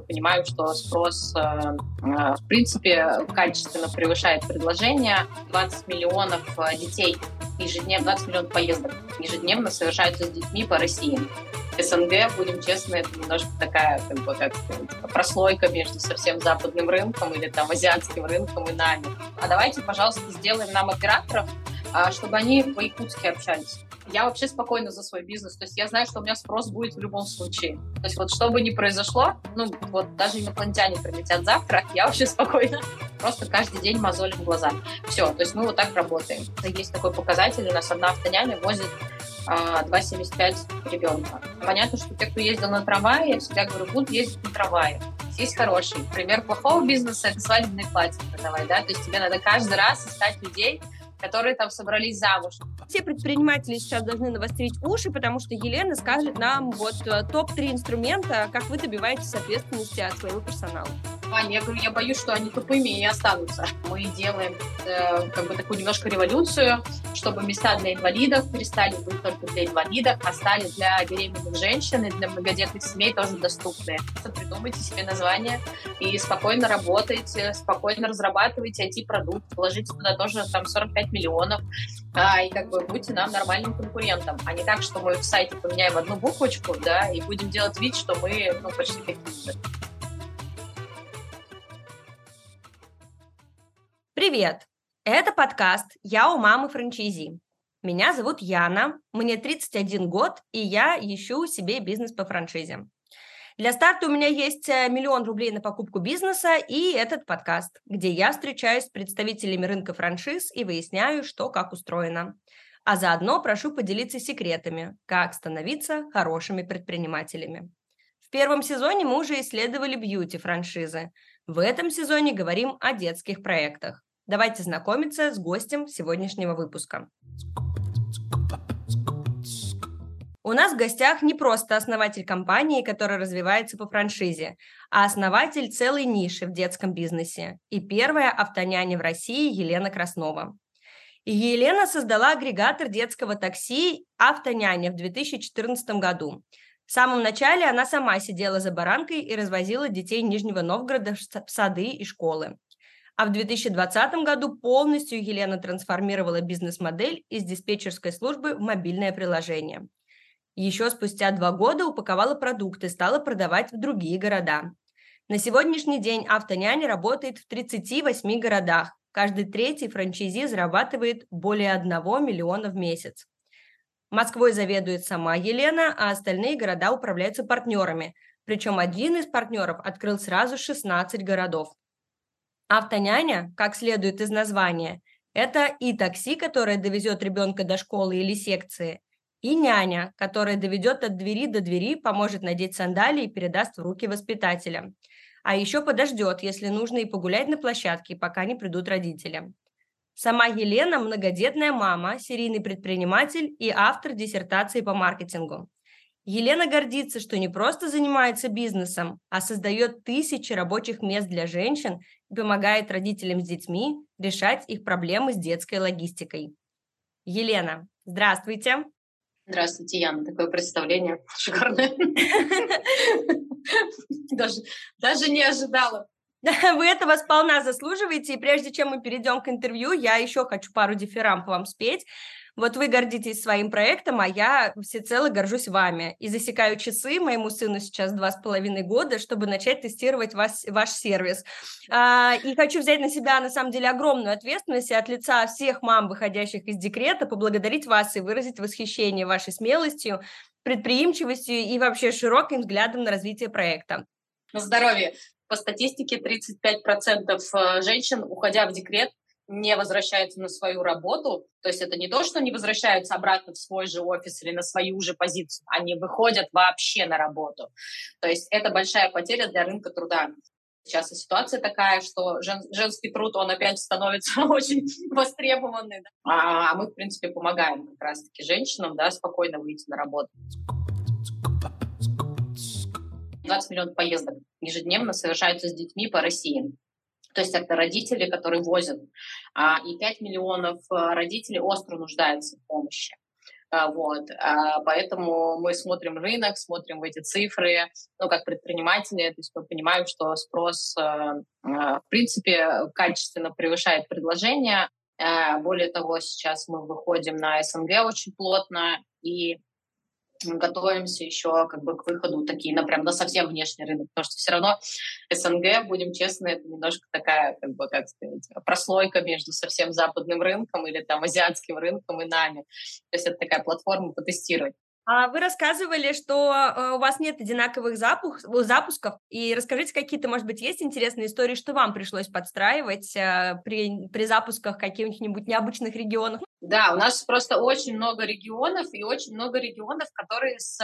понимаю, что спрос, в принципе, качественно превышает предложение. 20 миллионов детей ежедневно, 20 миллионов поездок ежедневно совершаются с детьми по России. СНГ, будем честны, это немножко такая, как бы, как прослойка между совсем западным рынком или там азиатским рынком и нами. А давайте, пожалуйста, сделаем нам операторов, а, чтобы они по-якутски общались. Я вообще спокойна за свой бизнес, то есть я знаю, что у меня спрос будет в любом случае. То есть вот что бы ни произошло, ну вот даже инопланетяне прилетят завтра, я вообще спокойна. Просто каждый день мозолим глаза. Все, то есть мы вот так работаем. Есть такой показатель, у нас одна автоняня возит 2,75 а, ребенка. Понятно, что те, кто ездил на трамвае, я всегда говорю, будут ездить на трамвае. Есть хороший. Пример плохого бизнеса – это свадебные платья продавать, да, то есть тебе надо каждый раз искать людей, которые там собрались замуж. Все предприниматели сейчас должны навострить уши, потому что Елена скажет нам вот э, топ-3 инструмента, как вы добиваетесь ответственности от своего персонала. Аня, я говорю, я боюсь, что они тупыми и не останутся. Мы делаем э, как бы такую немножко революцию, чтобы места для инвалидов перестали быть только для инвалидов, а стали для беременных женщин и для многодетных семей тоже доступны. Придумайте себе название и спокойно работайте, спокойно разрабатывайте IT-продукт, вложите туда тоже там 45 миллионов, а, и как бы будьте нам нормальным конкурентом, а не так, что мы в сайте поменяем одну буквочку, да, и будем делать вид, что мы ну, почти такие же. Привет! Это подкаст «Я у мамы франчайзи». Меня зовут Яна, мне 31 год, и я ищу себе бизнес по франшизе. Для старта у меня есть э, миллион рублей на покупку бизнеса и этот подкаст, где я встречаюсь с представителями рынка франшиз и выясняю, что как устроено. А заодно прошу поделиться секретами, как становиться хорошими предпринимателями. В первом сезоне мы уже исследовали бьюти-франшизы. В этом сезоне говорим о детских проектах. Давайте знакомиться с гостем сегодняшнего выпуска. У нас в гостях не просто основатель компании, которая развивается по франшизе, а основатель целой ниши в детском бизнесе и первая автоняня в России Елена Краснова. Елена создала агрегатор детского такси «Автоняня» в 2014 году. В самом начале она сама сидела за баранкой и развозила детей Нижнего Новгорода в сады и школы. А в 2020 году полностью Елена трансформировала бизнес-модель из диспетчерской службы в мобильное приложение. Еще спустя два года упаковала продукты, стала продавать в другие города. На сегодняшний день автоняня работает в 38 городах. Каждый третий франчайзи зарабатывает более 1 миллиона в месяц. Москвой заведует сама Елена, а остальные города управляются партнерами. Причем один из партнеров открыл сразу 16 городов. Автоняня, как следует из названия, это и такси, которое довезет ребенка до школы или секции, и няня, которая доведет от двери до двери, поможет надеть сандалии и передаст в руки воспитателя. А еще подождет, если нужно, и погулять на площадке, пока не придут родители. Сама Елена – многодетная мама, серийный предприниматель и автор диссертации по маркетингу. Елена гордится, что не просто занимается бизнесом, а создает тысячи рабочих мест для женщин и помогает родителям с детьми решать их проблемы с детской логистикой. Елена, здравствуйте. Здравствуйте, Яна. Такое представление шикарное. Даже, даже не ожидала. Вы этого сполна заслуживаете. И прежде чем мы перейдем к интервью, я еще хочу пару дифирамб вам спеть. Вот вы гордитесь своим проектом, а я всецело горжусь вами. И засекаю часы, моему сыну сейчас два с половиной года, чтобы начать тестировать вас, ваш сервис. А, и хочу взять на себя, на самом деле, огромную ответственность и от лица всех мам, выходящих из декрета, поблагодарить вас и выразить восхищение вашей смелостью, предприимчивостью и вообще широким взглядом на развитие проекта. На здоровье. По статистике 35% э, женщин, уходя в декрет, не возвращаются на свою работу. То есть это не то, что не возвращаются обратно в свой же офис или на свою же позицию, они выходят вообще на работу. То есть это большая потеря для рынка труда. Сейчас ситуация такая, что жен, женский труд, он опять становится очень востребованный. А, а мы, в принципе, помогаем как раз-таки женщинам да, спокойно выйти на работу. 20 миллионов поездок ежедневно совершаются с детьми по России. То есть это родители, которые возят. А, и 5 миллионов э, родителей остро нуждаются в помощи. А, вот. А, поэтому мы смотрим рынок, смотрим в эти цифры, ну, как предприниматели, то есть мы понимаем, что спрос, в принципе, качественно превышает предложение. Более того, сейчас мы выходим на СНГ очень плотно, и готовимся еще как бы к выходу такие, на прям на совсем внешний рынок, потому что все равно СНГ, будем честны, это немножко такая, как бы, как сказать, прослойка между совсем западным рынком или там азиатским рынком и нами. То есть это такая платформа потестировать. А вы рассказывали, что э, у вас нет одинаковых запуск, запусков, и расскажите, какие-то, может быть, есть интересные истории, что вам пришлось подстраивать э, при, при запусках каких-нибудь необычных регионов? Да, у нас просто очень много регионов, и очень много регионов, которые с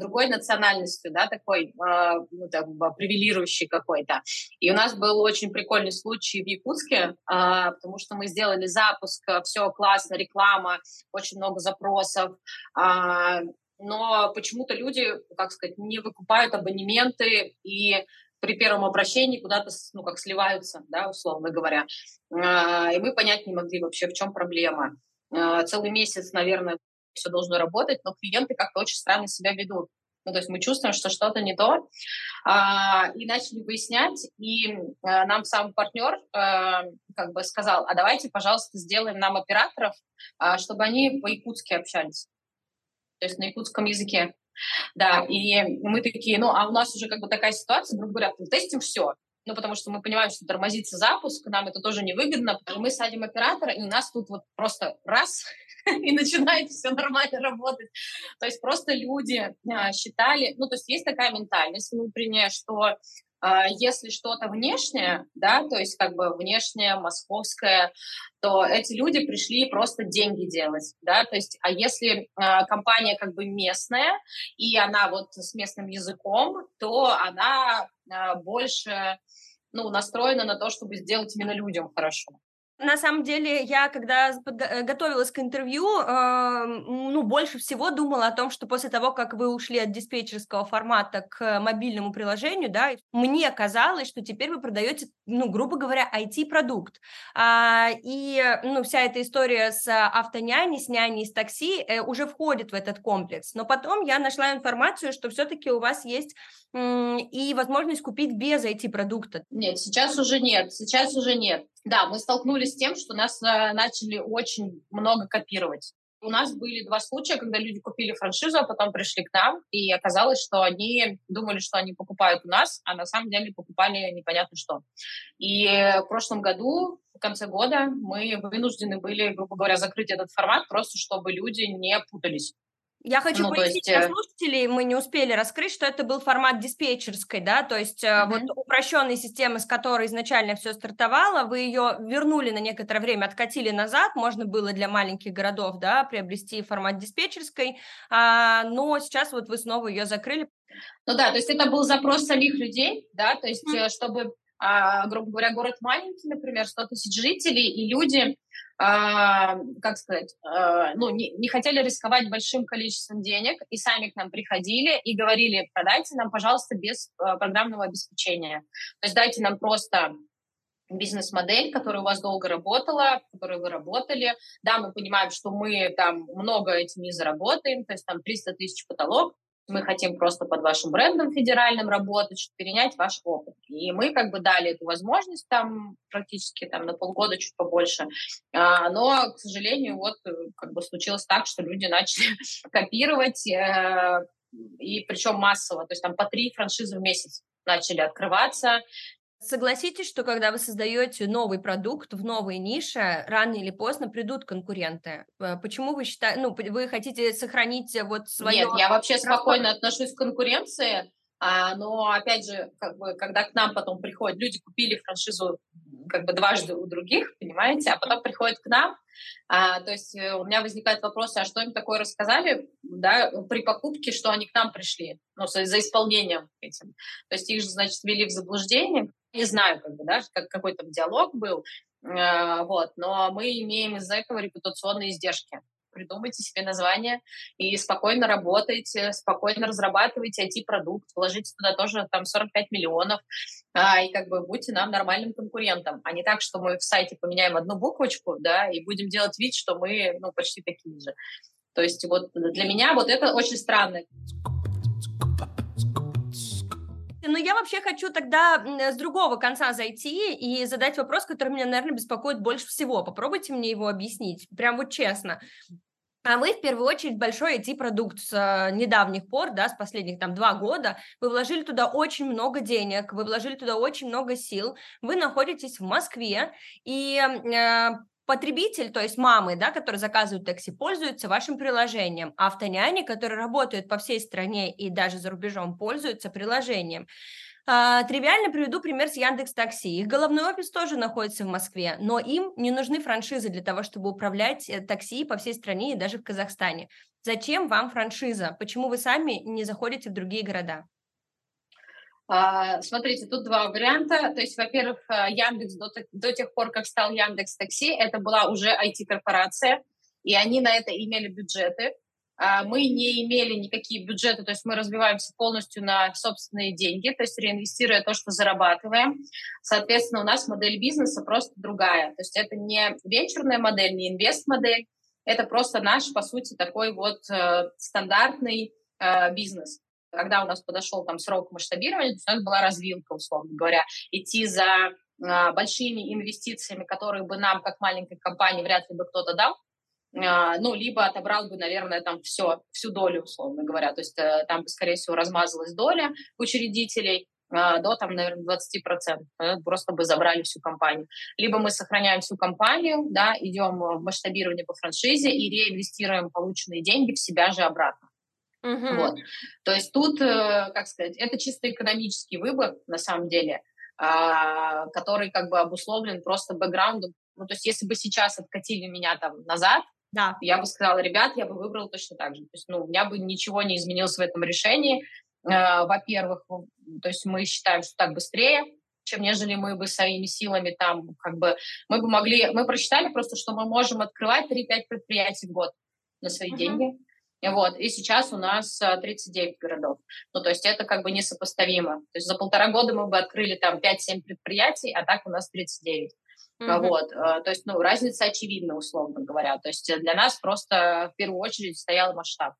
другой национальностью, да, такой а, ну, так, привилирующий какой-то. И у нас был очень прикольный случай в Якутске, а, потому что мы сделали запуск, все классно, реклама, очень много запросов, а, но почему-то люди, как сказать, не выкупают абонементы и при первом обращении куда-то, ну, как сливаются, да, условно говоря. А, и мы понять не могли вообще, в чем проблема. А, целый месяц, наверное, все должно работать, но клиенты как-то очень странно себя ведут. Ну, то есть мы чувствуем, что что-то не то, а, и начали выяснять, и а, нам сам партнер а, как бы сказал, а давайте, пожалуйста, сделаем нам операторов, а, чтобы они по-якутски общались, то есть на якутском языке. Да, и мы такие, ну, а у нас уже как бы такая ситуация, грубо говоря, тестим все, ну, потому что мы понимаем, что тормозится запуск, нам это тоже невыгодно, мы садим оператора, и у нас тут вот просто раз, и начинает все нормально работать. То есть просто люди а, считали, ну, то есть есть такая ментальность внутренняя, что если что-то внешнее, да, то есть как бы внешнее, московское, то эти люди пришли просто деньги делать, да, то есть, а если э, компания как бы местная, и она вот с местным языком, то она э, больше, ну, настроена на то, чтобы сделать именно людям хорошо. На самом деле, я, когда э, готовилась к интервью, э, ну, больше всего думала о том, что после того, как вы ушли от диспетчерского формата к мобильному приложению, да, мне казалось, что теперь вы продаете, ну, грубо говоря, IT-продукт. А, и, ну, вся эта история с автоняней, с няней, с такси э, уже входит в этот комплекс. Но потом я нашла информацию, что все-таки у вас есть и возможность купить без IT-продукта. Нет, сейчас уже нет, сейчас уже нет. Да, мы столкнулись с тем, что нас э, начали очень много копировать. У нас были два случая, когда люди купили франшизу, а потом пришли к нам, и оказалось, что они думали, что они покупают у нас, а на самом деле покупали непонятно что. И в прошлом году, в конце года, мы вынуждены были, грубо говоря, закрыть этот формат, просто чтобы люди не путались. Я хочу ну, пояснить есть... для э, слушателей, мы не успели раскрыть, что это был формат диспетчерской, да, то есть mm-hmm. вот упрощенной системы, с которой изначально все стартовало, вы ее вернули на некоторое время, откатили назад, можно было для маленьких городов, да, приобрести формат диспетчерской, а, но сейчас вот вы снова ее закрыли. Ну да, то есть это был запрос самих людей, да, то есть mm-hmm. чтобы, а, грубо говоря, город маленький, например, 100 тысяч жителей, и люди а, как сказать, а, ну, не, не хотели рисковать большим количеством денег, и сами к нам приходили и говорили, продайте нам, пожалуйста, без а, программного обеспечения. То есть дайте нам просто бизнес-модель, которая у вас долго работала, в которой вы работали. Да, мы понимаем, что мы там много этим не заработаем, то есть там 300 тысяч потолок, мы хотим просто под вашим брендом федеральным работать, перенять ваш опыт. И мы как бы дали эту возможность там практически там на полгода, чуть побольше. А, но, к сожалению, вот э, как бы случилось так, что люди начали копировать, э, и причем массово, то есть там по три франшизы в месяц начали открываться, Согласитесь, что когда вы создаете новый продукт в новой нише, рано или поздно придут конкуренты. Э, почему вы считаете, ну, вы хотите сохранить вот свое... Нет, я вообще спокойно отношусь к конкуренции, а, но, опять же, как бы, когда к нам потом приходят, люди купили франшизу как бы дважды у других, понимаете, а потом приходят к нам, а, то есть э, у меня возникает вопрос, а что им такое рассказали, да, при покупке, что они к нам пришли, ну, за исполнением этим. То есть их же, значит, ввели в заблуждение, не знаю, как бы, да, как какой то диалог был, э, вот, но мы имеем из-за этого репутационные издержки. Придумайте себе название и спокойно работайте, спокойно разрабатывайте IT-продукт, вложите туда тоже там 45 миллионов, а, и как бы будьте нам нормальным конкурентом, а не так, что мы в сайте поменяем одну буквочку, да, и будем делать вид, что мы, ну, почти такие же. То есть вот для меня вот это очень странно. Ну, я вообще хочу тогда с другого конца зайти и задать вопрос, который меня, наверное, беспокоит больше всего. Попробуйте мне его объяснить, прям вот честно. А вы, в первую очередь, большой IT-продукт с э, недавних пор, да, с последних там два года, вы вложили туда очень много денег, вы вложили туда очень много сил, вы находитесь в Москве, и э, потребитель, то есть мамы, да, которые заказывают такси, пользуются вашим приложением, а автоняни, которые работают по всей стране и даже за рубежом, пользуются приложением. А, тривиально приведу пример с Яндекс Такси. Их головной офис тоже находится в Москве, но им не нужны франшизы для того, чтобы управлять э, такси по всей стране и даже в Казахстане. Зачем вам франшиза? Почему вы сами не заходите в другие города? А, смотрите, тут два варианта. То есть, во-первых, э, Яндекс до, до тех пор, как стал Яндекс Такси, это была уже IT-корпорация, и они на это имели бюджеты. А, мы не имели никакие бюджеты, то есть мы развиваемся полностью на собственные деньги, то есть реинвестируя то, что зарабатываем. Соответственно, у нас модель бизнеса просто другая. То есть это не венчурная модель, не инвест-модель, это просто наш, по сути, такой вот э, стандартный э, бизнес. Когда у нас подошел там срок масштабирования, то у нас была развилка, условно говоря, идти за э, большими инвестициями, которые бы нам, как маленькой компании, вряд ли бы кто-то дал, а, ну, либо отобрал бы, наверное, там все, всю долю, условно говоря. То есть э, там бы, скорее всего, размазалась доля учредителей а, до, там, наверное, 20%. Э, просто бы забрали всю компанию. Либо мы сохраняем всю компанию, да, идем в масштабирование по франшизе и реинвестируем полученные деньги в себя же обратно. Uh-huh. Вот. То есть тут, э, как сказать, это чисто экономический выбор, на самом деле, а, который как бы обусловлен просто бэкграундом. Ну, то есть если бы сейчас откатили меня там назад, да. Я бы сказала, ребят, я бы выбрала точно так же. То есть, ну, у меня бы ничего не изменилось в этом решении. Э, во-первых, то есть мы считаем, что так быстрее, чем нежели мы бы своими силами там, как бы, мы бы могли, мы просчитали просто, что мы можем открывать 3-5 предприятий в год на свои uh-huh. деньги. Вот, и сейчас у нас 39 э, городов. Ну, то есть это как бы несопоставимо. То есть за полтора года мы бы открыли там 5-7 предприятий, а так у нас 39. Mm-hmm. Вот, э, то есть, ну, разница очевидна, условно говоря. То есть для нас просто в первую очередь стоял масштаб.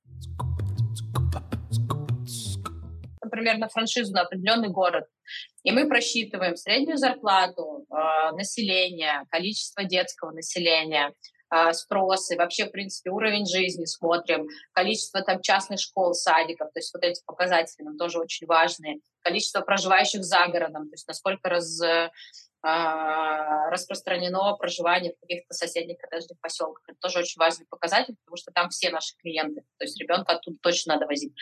Например, на франшизу на определенный город. И мы просчитываем среднюю зарплату населения, количество детского населения, э, спросы, вообще, в принципе, уровень жизни смотрим, количество там частных школ, садиков, то есть вот эти показатели нам тоже очень важные, количество проживающих за городом, то есть насколько раз, а, распространено проживание в каких-то соседних коттеджных поселках. Это тоже очень важный показатель, потому что там все наши клиенты. То есть ребенка оттуда точно надо возить.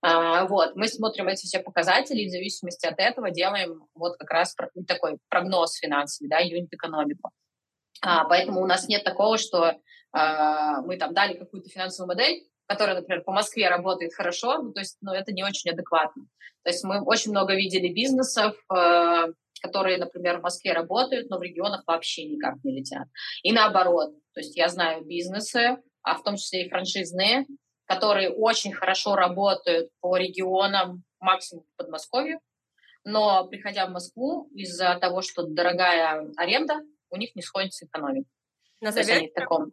А, вот. Мы смотрим эти все показатели и в зависимости от этого делаем вот как раз такой прогноз финансовый, да, юнит-экономику. А, поэтому у нас нет такого, что мы там дали какую-то финансовую модель, которая, например, по Москве работает хорошо, ну, то есть ну, это не очень адекватно. То есть мы очень много видели бизнесов, которые, например, в Москве работают, но в регионах вообще никак не летят. И наоборот. То есть я знаю бизнесы, а в том числе и франшизные, которые очень хорошо работают по регионам, максимум в Подмосковье, но приходя в Москву, из-за того, что дорогая аренда, у них не сходится экономика. Назовите таком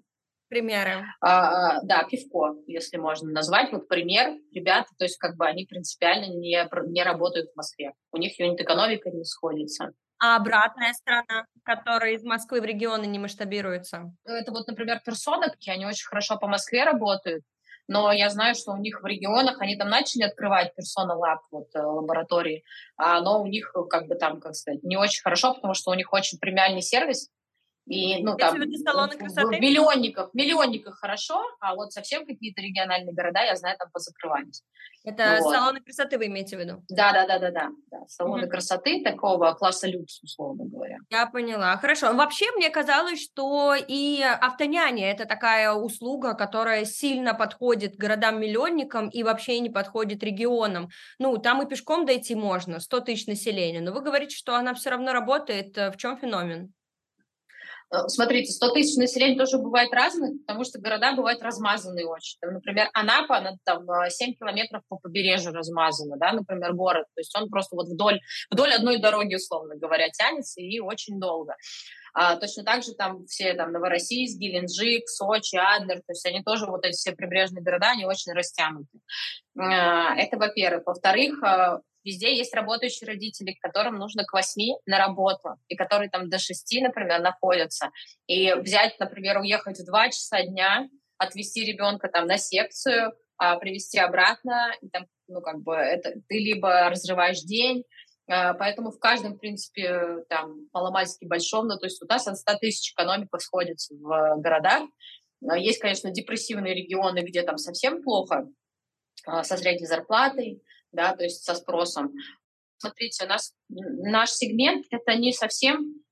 примеры. А, а, да, пивко, если можно назвать. Вот пример. Ребята, то есть как бы они принципиально не, не работают в Москве. У них юнит-экономика не сходится. А обратная сторона, которая из Москвы в регионы не масштабируется? Это вот, например, персонатки, они очень хорошо по Москве работают, но я знаю, что у них в регионах, они там начали открывать персона лаб, вот, э, лаборатории, а, но у них как бы там, как сказать, не очень хорошо, потому что у них очень премиальный сервис, и, ну, там, салоны красоты? В миллионниках, миллионниках хорошо, а вот совсем какие-то региональные города, я знаю, там позакрывались. Это вот. салоны красоты вы имеете в виду? Да, да, да, да, да. да. Салоны mm-hmm. красоты такого класса люкс, условно говоря. Я поняла. Хорошо. Вообще, мне казалось, что и автоняня это такая услуга, которая сильно подходит городам-миллионникам и вообще не подходит регионам. Ну, там и пешком дойти можно, 100 тысяч населения. Но вы говорите, что она все равно работает. В чем феномен? Э, смотрите, 100 тысяч населения тоже бывает разных, потому что города бывают размазанные очень. Там, например, Анапа, она там 7 километров по побережью размазана, да, например, город. То есть он просто вот вдоль, вдоль одной дороги, условно говоря, тянется и очень долго. А, точно так же там все там Новороссийск, Геленджик, Сочи, Адлер, то есть они тоже вот эти все прибрежные города, они очень растянуты. А, это во-первых. Во-вторых, везде есть работающие родители, которым нужно к восьми на работу, и которые там до шести, например, находятся. И взять, например, уехать в два часа дня, отвезти ребенка там на секцию, а, привести обратно, и там, ну, как бы, это ты либо разрываешь день, а, поэтому в каждом, в принципе, там, маломальски большом, ну, то есть у нас от 100 тысяч экономика сходится в городах. А, есть, конечно, депрессивные регионы, где там совсем плохо, со средней зарплатой, да, то есть со спросом. Смотрите, у нас наш сегмент — это не совсем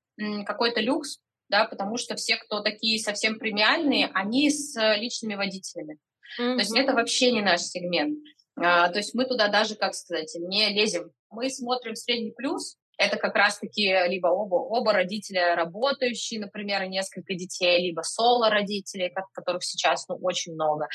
какой-то люкс, да, потому что все, кто такие совсем премиальные, они с личными водителями. Mm-hmm. То есть это вообще не наш сегмент. А, то есть мы туда даже, как сказать, не лезем. Мы смотрим средний плюс, это как раз-таки либо оба, оба родителя работающие, например, несколько детей, либо соло-родители, которых сейчас ну, очень много.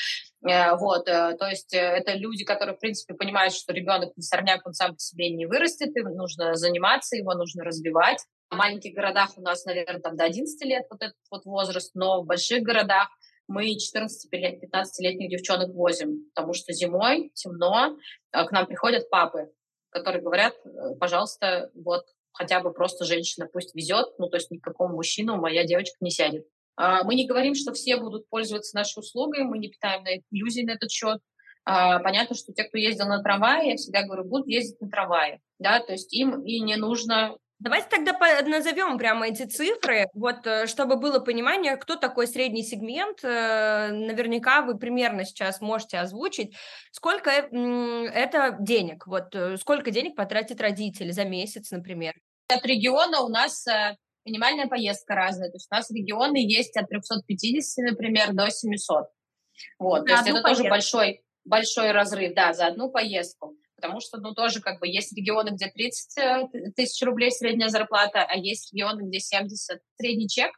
Э, вот, э, то есть э, это люди, которые, в принципе, понимают, что ребенок не сорняк, он сам по себе не вырастет, им нужно заниматься, его нужно разбивать. В маленьких городах у нас, наверное, там до 11 лет вот этот вот возраст, но в больших городах мы 14-15-летних девчонок возим, потому что зимой темно, к нам приходят папы, которые говорят, пожалуйста, вот хотя бы просто женщина пусть везет, ну то есть никакому мужчину моя девочка не сядет. А, мы не говорим, что все будут пользоваться нашей услугой, мы не питаем на иллюзий на этот счет. А, понятно, что те, кто ездил на трамвае, я всегда говорю, будут ездить на трамвае, да, то есть им и не нужно Давайте тогда назовем прямо эти цифры, вот э, чтобы было понимание, кто такой средний сегмент. Э, наверняка вы примерно сейчас можете озвучить, сколько это денег, вот э, сколько денег потратит родители за месяц, например. От региона у нас минимальная поездка разная. То есть у нас регионы есть от 350, например, до 700. Вот, за то есть это поездку. тоже большой, большой разрыв, да, за одну поездку. Потому что, ну, тоже как бы есть регионы, где 30 э, тысяч рублей средняя зарплата, а есть регионы, где 70. Средний чек,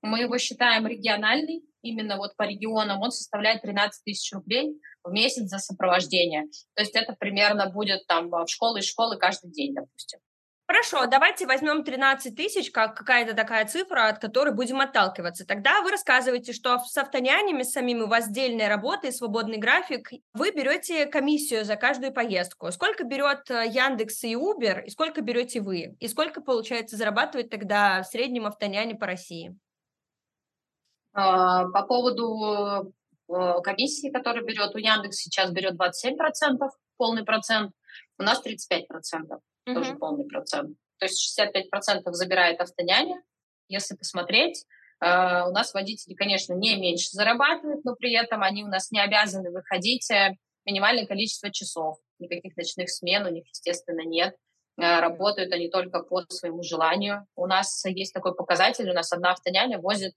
мы его считаем региональный, именно вот по регионам, он составляет 13 тысяч рублей в месяц за сопровождение. То есть это примерно будет там в школы и школы каждый день, допустим. Хорошо, давайте возьмем 13 тысяч как какая-то такая цифра, от которой будем отталкиваться. Тогда вы рассказываете, что с автонянями самим у вас отдельная работа и свободный график. Вы берете комиссию за каждую поездку. Сколько берет э, Яндекс и Uber, и сколько берете вы? И сколько, получается, зарабатывает тогда в среднем автоняне по России? А, по поводу э, комиссии, которую берет у Яндекс, сейчас берет 27%, полный процент, у нас 35% mm-hmm. тоже полный процент. То есть 65% забирает автоняня. Если посмотреть, э, у нас водители, конечно, не меньше зарабатывают, но при этом они у нас не обязаны выходить э, минимальное количество часов. Никаких ночных смен у них, естественно, нет. Э, работают они только по своему желанию. У нас есть такой показатель, у нас одна автоняня возит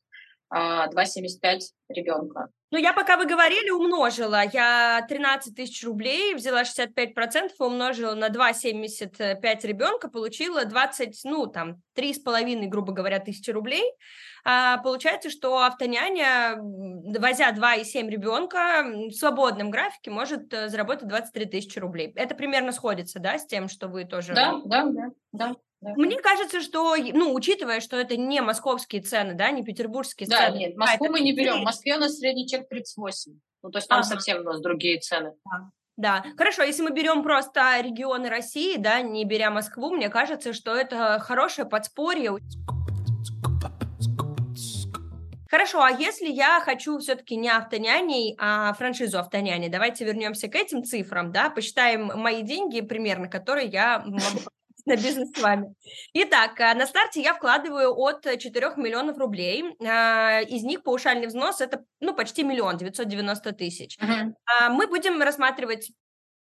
2,75 ребенка. Ну, я пока вы говорили, умножила. Я 13 тысяч рублей, взяла 65%, умножила на 2,75 ребенка, получила 20, ну, там, 3,5, грубо говоря, тысячи рублей. А, получается, что автоняня, возя 2,7 ребенка в свободном графике, может э, заработать 23 тысячи рублей. Это примерно сходится, да, с тем, что вы тоже... Да, да, да, да. Мне кажется, что, ну, учитывая, что это не московские цены, да, не петербургские да, цены. нет, Москву мы не берем. В Москве у нас средний чек 38. Ну, то есть там ага. совсем у нас другие цены. Да. Да, хорошо, если мы берем просто регионы России, да, не беря Москву, мне кажется, что это хорошее подспорье. Хорошо, а если я хочу все-таки не автоняней, а франшизу автоняни, давайте вернемся к этим цифрам, да, посчитаем мои деньги примерно, которые я могу на бизнес с вами. Итак, э, на старте я вкладываю от 4 миллионов рублей. А, из них паушальный взнос – это ну, почти миллион, 990 тысяч. Uh-huh. Мы будем рассматривать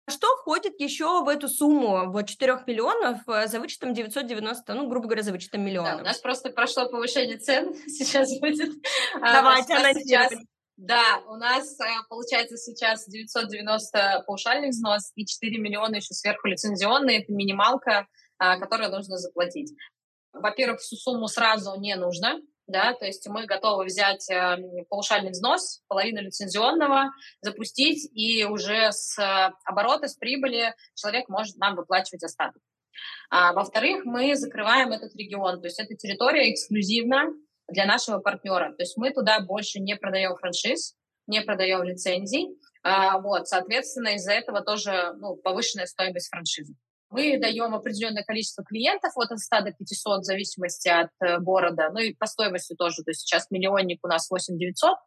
что входит еще в эту сумму вот 4 миллионов э, за вычетом 990, ну, грубо говоря, за вычетом миллиона? Да, у нас просто прошло повышение цен, сейчас будет. А, Давайте а, сейчас, Да, у нас э, получается сейчас 990 паушальный взнос и 4 миллиона еще сверху лицензионные, это минималка, а, которую нужно заплатить. Во-первых, всю сумму сразу не нужно, да, то есть мы готовы взять э, паушальный взнос, половину лицензионного, запустить, и уже с оборота, с прибыли человек может нам выплачивать остаток. А, во-вторых, мы закрываем этот регион, то есть эта территория эксклюзивна для нашего партнера. То есть мы туда больше не продаем франшиз, не продаем лицензий. А, вот, соответственно, из-за этого тоже ну, повышенная стоимость франшизы. Мы даем определенное количество клиентов, от 100 до 500, в зависимости от э, города. Ну и по стоимости тоже. То есть сейчас миллионник у нас 8 900,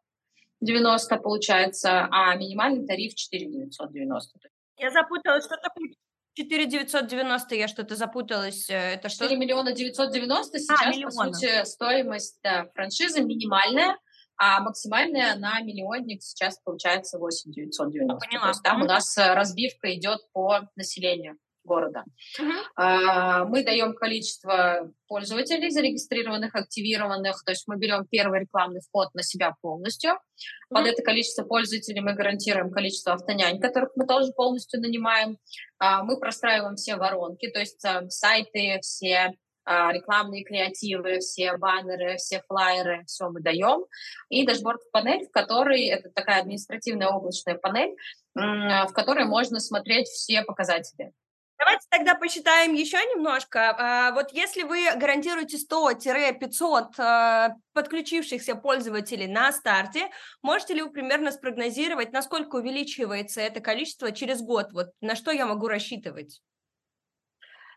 90 получается, а минимальный тариф 4 990. Я запуталась, что такое 4 990, я что-то запуталась. Э, это что? 4 миллиона 990 а, сейчас, а, миллиона. по сути, стоимость да, франшизы минимальная, а максимальная на миллионник сейчас получается 8 990. Поняла. То есть там mm-hmm. у нас э, разбивка идет по населению города. Uh-huh. Мы даем количество пользователей зарегистрированных, активированных, то есть мы берем первый рекламный вход на себя полностью. Uh-huh. Под это количество пользователей мы гарантируем количество автонянь, которых мы тоже полностью нанимаем. А, мы простраиваем все воронки, то есть э, сайты, все а, рекламные креативы, все баннеры, все флайеры, все мы даем. И дашборд-панель, в которой, это такая административная облачная панель, в которой можно смотреть все показатели. Давайте тогда посчитаем еще немножко. А, вот если вы гарантируете 100-500 а, подключившихся пользователей на старте, можете ли вы примерно спрогнозировать, насколько увеличивается это количество через год? Вот на что я могу рассчитывать?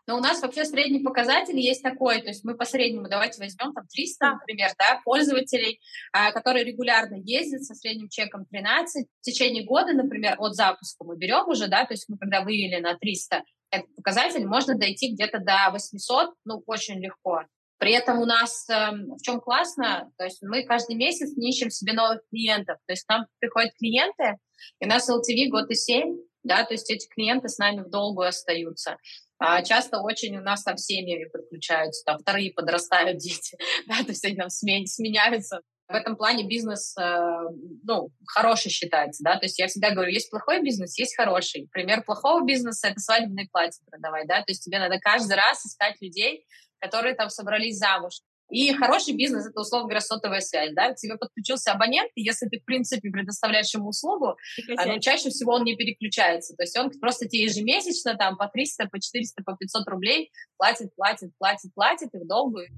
Но у нас вообще средний показатель есть такой, то есть мы по среднему, давайте возьмем там 300, например, да, пользователей, а, которые регулярно ездят со средним чеком 13. В течение года, например, от запуска мы берем уже, да, то есть мы когда вывели на 300, этот показатель, можно дойти где-то до 800, ну, очень легко. При этом у нас э, в чем классно, то есть мы каждый месяц не ищем себе новых клиентов. То есть к нам приходят клиенты, и у нас LTV год и 7, да, то есть эти клиенты с нами в долгую остаются. А часто очень у нас там семьями подключаются, там вторые подрастают дети, да, то есть они там сменяются в этом плане бизнес, э, ну, хороший считается, да, то есть я всегда говорю, есть плохой бизнес, есть хороший. Пример плохого бизнеса — это свадебные платья продавать, да, то есть тебе надо каждый раз искать людей, которые там собрались замуж. И хороший бизнес — это, условно говоря, сотовая связь, да, к тебе подключился абонент, и если ты, в принципе, предоставляешь ему услугу, ну, чаще всего он не переключается, то есть он просто тебе ежемесячно там по 300, по 400, по 500 рублей платит, платит, платит, платит, и в долгую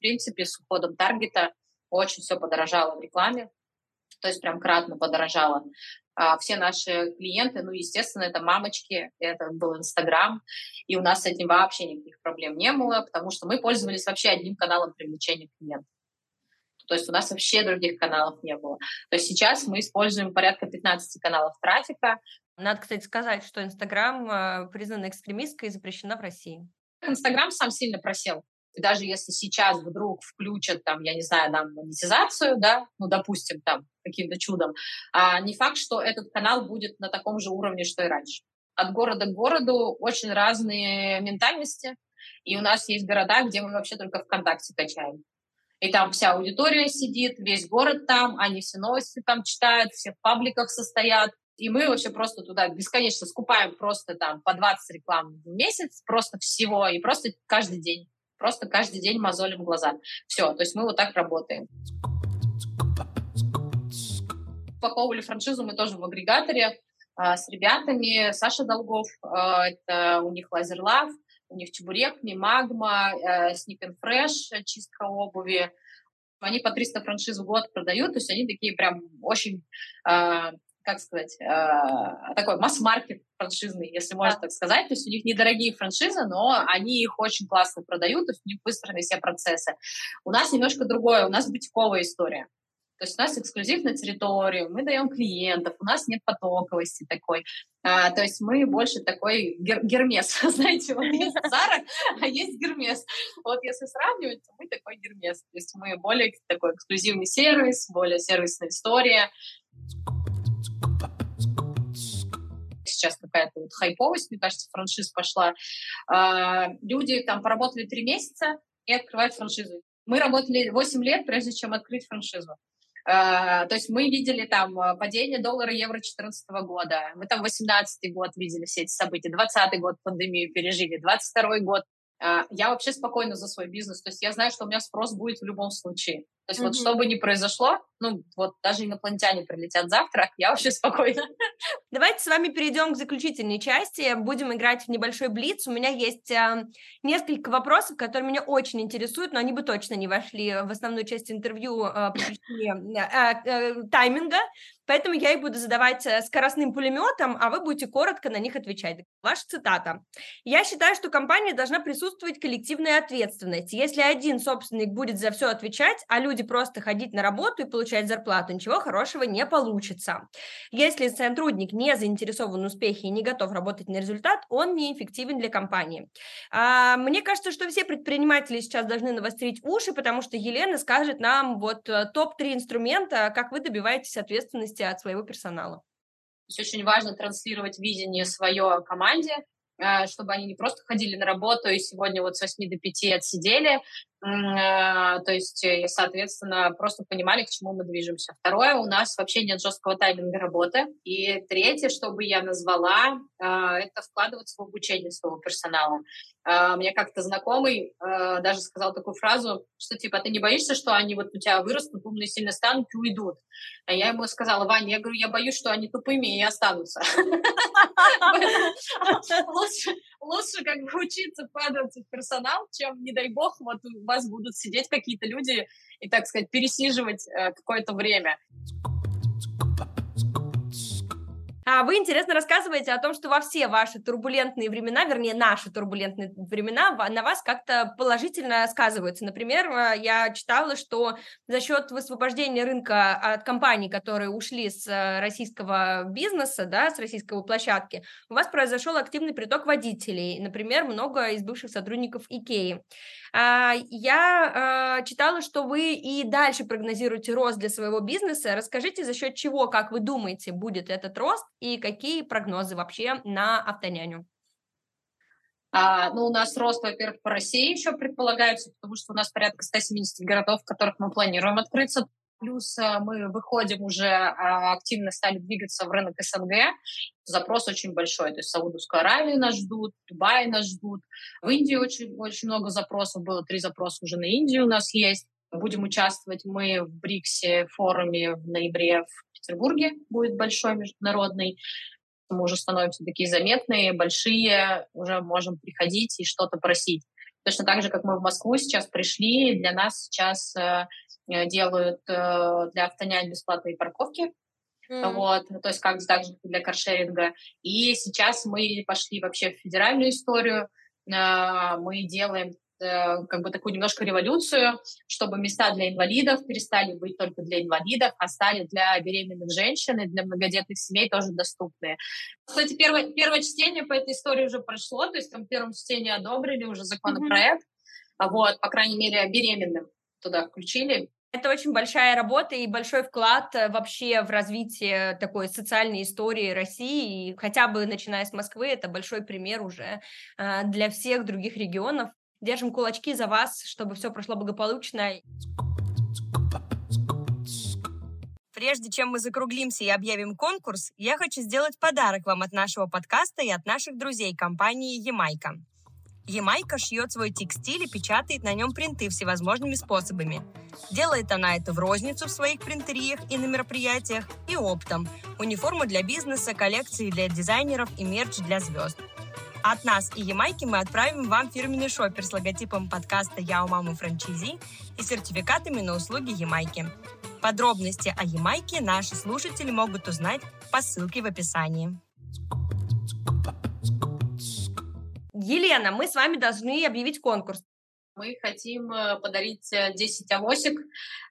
принципе, с уходом таргета очень все подорожало в рекламе, то есть прям кратно подорожало. А все наши клиенты, ну, естественно, это мамочки, это был Инстаграм, и у нас с этим вообще никаких проблем не было, потому что мы пользовались вообще одним каналом привлечения клиентов. То есть у нас вообще других каналов не было. То есть сейчас мы используем порядка 15 каналов трафика. Надо, кстати, сказать, что Инстаграм э, признан экстремистской и запрещена в России. Инстаграм сам сильно просел даже если сейчас вдруг включат, там, я не знаю, нам монетизацию, да, ну, допустим, там, каким-то чудом, а не факт, что этот канал будет на таком же уровне, что и раньше. От города к городу очень разные ментальности, и у нас есть города, где мы вообще только ВКонтакте качаем. И там вся аудитория сидит, весь город там, они все новости там читают, все в пабликах состоят. И мы вообще просто туда бесконечно скупаем просто там по 20 реклам в месяц, просто всего, и просто каждый день. Просто каждый день мозолим глаза. Все, то есть мы вот так работаем. Упаковывали франшизу мы тоже в агрегаторе а, с ребятами. Саша Долгов, а, это у них Лазерлав, у них Чебурек, Мимагма, а, Sneak and Fresh, чистка обуви. Они по 300 франшиз в год продают, то есть они такие прям очень а, как сказать, э, такой масс-маркет франшизный, если можно так сказать. То есть у них недорогие франшизы, но они их очень классно продают, то есть у них выстроены все процессы. У нас немножко другое, у нас бутиковая история. То есть у нас эксклюзив на территорию, мы даем клиентов, у нас нет потоковости такой. А, то есть мы больше такой гер гермес, знаете, вот есть Зара, а есть гермес. Вот если сравнивать, то мы такой гермес. То есть мы более такой эксклюзивный сервис, более сервисная история сейчас какая-то вот хайповость, мне кажется, франшиз пошла. А, люди там поработали три месяца и открывают франшизу. Мы работали 8 лет, прежде чем открыть франшизу. Uh, то есть мы видели там падение доллара евро 2014 года, мы там 18 год видели все эти события, 20 год пандемию пережили, 22 год а, я вообще спокойна за свой бизнес. То есть я знаю, что у меня спрос будет в любом случае. То есть mm-hmm. вот что бы ни произошло, ну вот даже инопланетяне прилетят завтра, я вообще спокойна. Давайте с вами перейдем к заключительной части. Будем играть в небольшой блиц. У меня есть э, несколько вопросов, которые меня очень интересуют, но они бы точно не вошли в основную часть интервью э, по причине э, э, тайминга. Поэтому я их буду задавать э, скоростным пулеметом, а вы будете коротко на них отвечать. Ваша цитата. Я считаю, что компания должна присутствовать коллективная ответственность. Если один собственник будет за все отвечать, а люди просто ходить на работу и получать зарплату, ничего хорошего не получится. Если сотрудник не заинтересован в успехе и не готов работать на результат, он неэффективен для компании. А, мне кажется, что все предприниматели сейчас должны навострить уши, потому что Елена скажет нам вот э, топ-3 инструмента, как вы добиваетесь ответственности зависимости от своего персонала. То есть очень важно транслировать видение свое команде, э, чтобы они не просто ходили на работу и сегодня вот с 8 до 5 отсидели, то есть, э, соответственно, просто понимали, к чему мы движемся. Второе, у нас вообще нет жесткого тайминга работы. И третье, что бы я назвала, э, это вкладываться в обучение своего персонала. Мне как-то знакомый даже сказал такую фразу, что типа, ты не боишься, что они вот у тебя вырастут, умные сильно станут и уйдут? А я ему сказала, Ваня, я говорю, я боюсь, что они тупыми и останутся. Лучше как бы учиться вкладываться в персонал, чем, не дай бог, вот у вас будут сидеть какие-то люди и, так сказать, пересиживать э, какое-то время. А вы интересно рассказываете о том, что во все ваши турбулентные времена, вернее, наши турбулентные времена на вас как-то положительно сказываются. Например, э, я читала, что за счет высвобождения рынка от компаний, которые ушли с э, российского бизнеса, да, с российской площадки, у вас произошел активный приток водителей. Например, много из бывших сотрудников Икеи. А, я а, читала, что вы и дальше прогнозируете рост для своего бизнеса. Расскажите, за счет чего, как вы думаете, будет этот рост и какие прогнозы вообще на автоняню? А, ну, у нас рост, во-первых, по России еще предполагается, потому что у нас порядка 170 городов, в которых мы планируем открыться. Плюс э, мы выходим уже, а, активно стали двигаться в рынок СНГ. Запрос очень большой. То есть Саудовскую Аравию нас ждут, Дубай нас ждут. В Индии очень, очень много запросов было. Три запроса уже на Индию у нас есть. Будем участвовать мы в БРИКСе форуме в ноябре в Петербурге. Будет большой международный. Мы уже становимся такие заметные, большие, уже можем приходить и что-то просить. Точно так же, как мы в Москву сейчас пришли, для нас сейчас э, делают э, для автонян бесплатные парковки. Mm. Вот, то есть как так же для каршеринга. И сейчас мы пошли вообще в федеральную историю. Э, мы делаем как бы такую немножко революцию, чтобы места для инвалидов перестали быть только для инвалидов, а стали для беременных женщин и для многодетных семей тоже доступные. Кстати, первое, первое чтение по этой истории уже прошло, то есть там в первом чтении одобрили уже законопроект, mm-hmm. вот, по крайней мере, беременным туда включили. Это очень большая работа и большой вклад э, вообще в развитие такой социальной истории России. И хотя бы начиная с Москвы, это большой пример уже э, для всех других регионов. Держим кулачки за вас, чтобы все прошло благополучно. Прежде чем мы закруглимся и объявим конкурс, я хочу сделать подарок вам от нашего подкаста и от наших друзей компании «Ямайка». Ямайка шьет свой текстиль и печатает на нем принты всевозможными способами. Делает она это в розницу в своих принтериях и на мероприятиях, и оптом. Униформу для бизнеса, коллекции для дизайнеров и мерч для звезд. От нас и Ямайки мы отправим вам фирменный шопер с логотипом подкаста «Я у мамы франчизи» и сертификатами на услуги Ямайки. Подробности о Ямайке наши слушатели могут узнать по ссылке в описании. Елена, мы с вами должны объявить конкурс. Мы хотим э, подарить 10 э, авосик,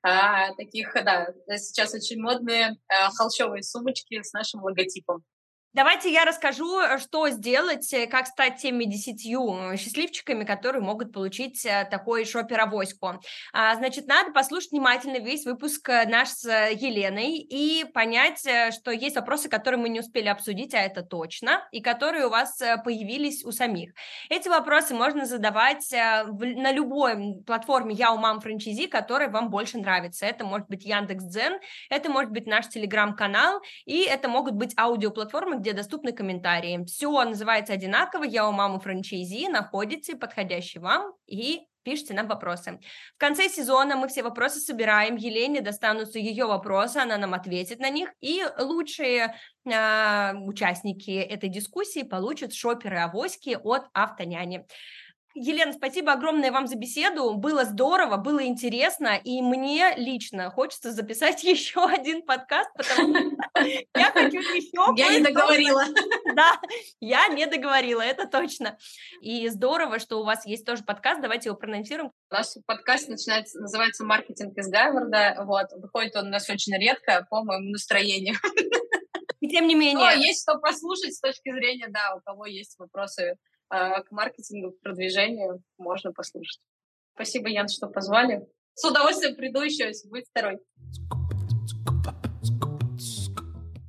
а, таких, да, сейчас очень модные э, холщовые сумочки с нашим логотипом. Давайте я расскажу, э, что сделать, э, как стать теми десятью э, счастливчиками, которые могут получить такой шопер-авоську. А, значит, надо послушать внимательно весь выпуск наш с Еленой и понять, что есть вопросы, которые мы не успели обсудить, а это точно, и которые у вас появились у самих. Эти вопросы можно задавать на любой платформе «Я у мам франчизи», которая вам больше нравится. Это может быть Яндекс.Дзен, это может быть наш телеграм-канал, и это могут быть аудиоплатформы, где доступны комментарии. Все называется одинаково, я у мамы франчайзи, находите подходящий вам и пишите нам вопросы. В конце сезона мы все вопросы собираем, Елене достанутся ее вопросы, она нам ответит на них, и лучшие э, участники этой дискуссии получат шоперы-авоськи от Автоняни. Елена, спасибо огромное вам за беседу. Было здорово, было интересно, и мне лично хочется записать еще один подкаст, потому что я хочу еще... Я не договорила. Да, я не договорила, это точно. И здорово, что у вас есть тоже подкаст, давайте его проанонсируем. У нас подкаст начинается, называется «Маркетинг из Гайварда», вот, выходит он у нас очень редко, по моему настроению. И тем не менее... Но есть что послушать с точки зрения, да, у кого есть вопросы к маркетингу, к продвижению можно послушать. Спасибо, Ян, что позвали. С удовольствием приду еще, если будет второй.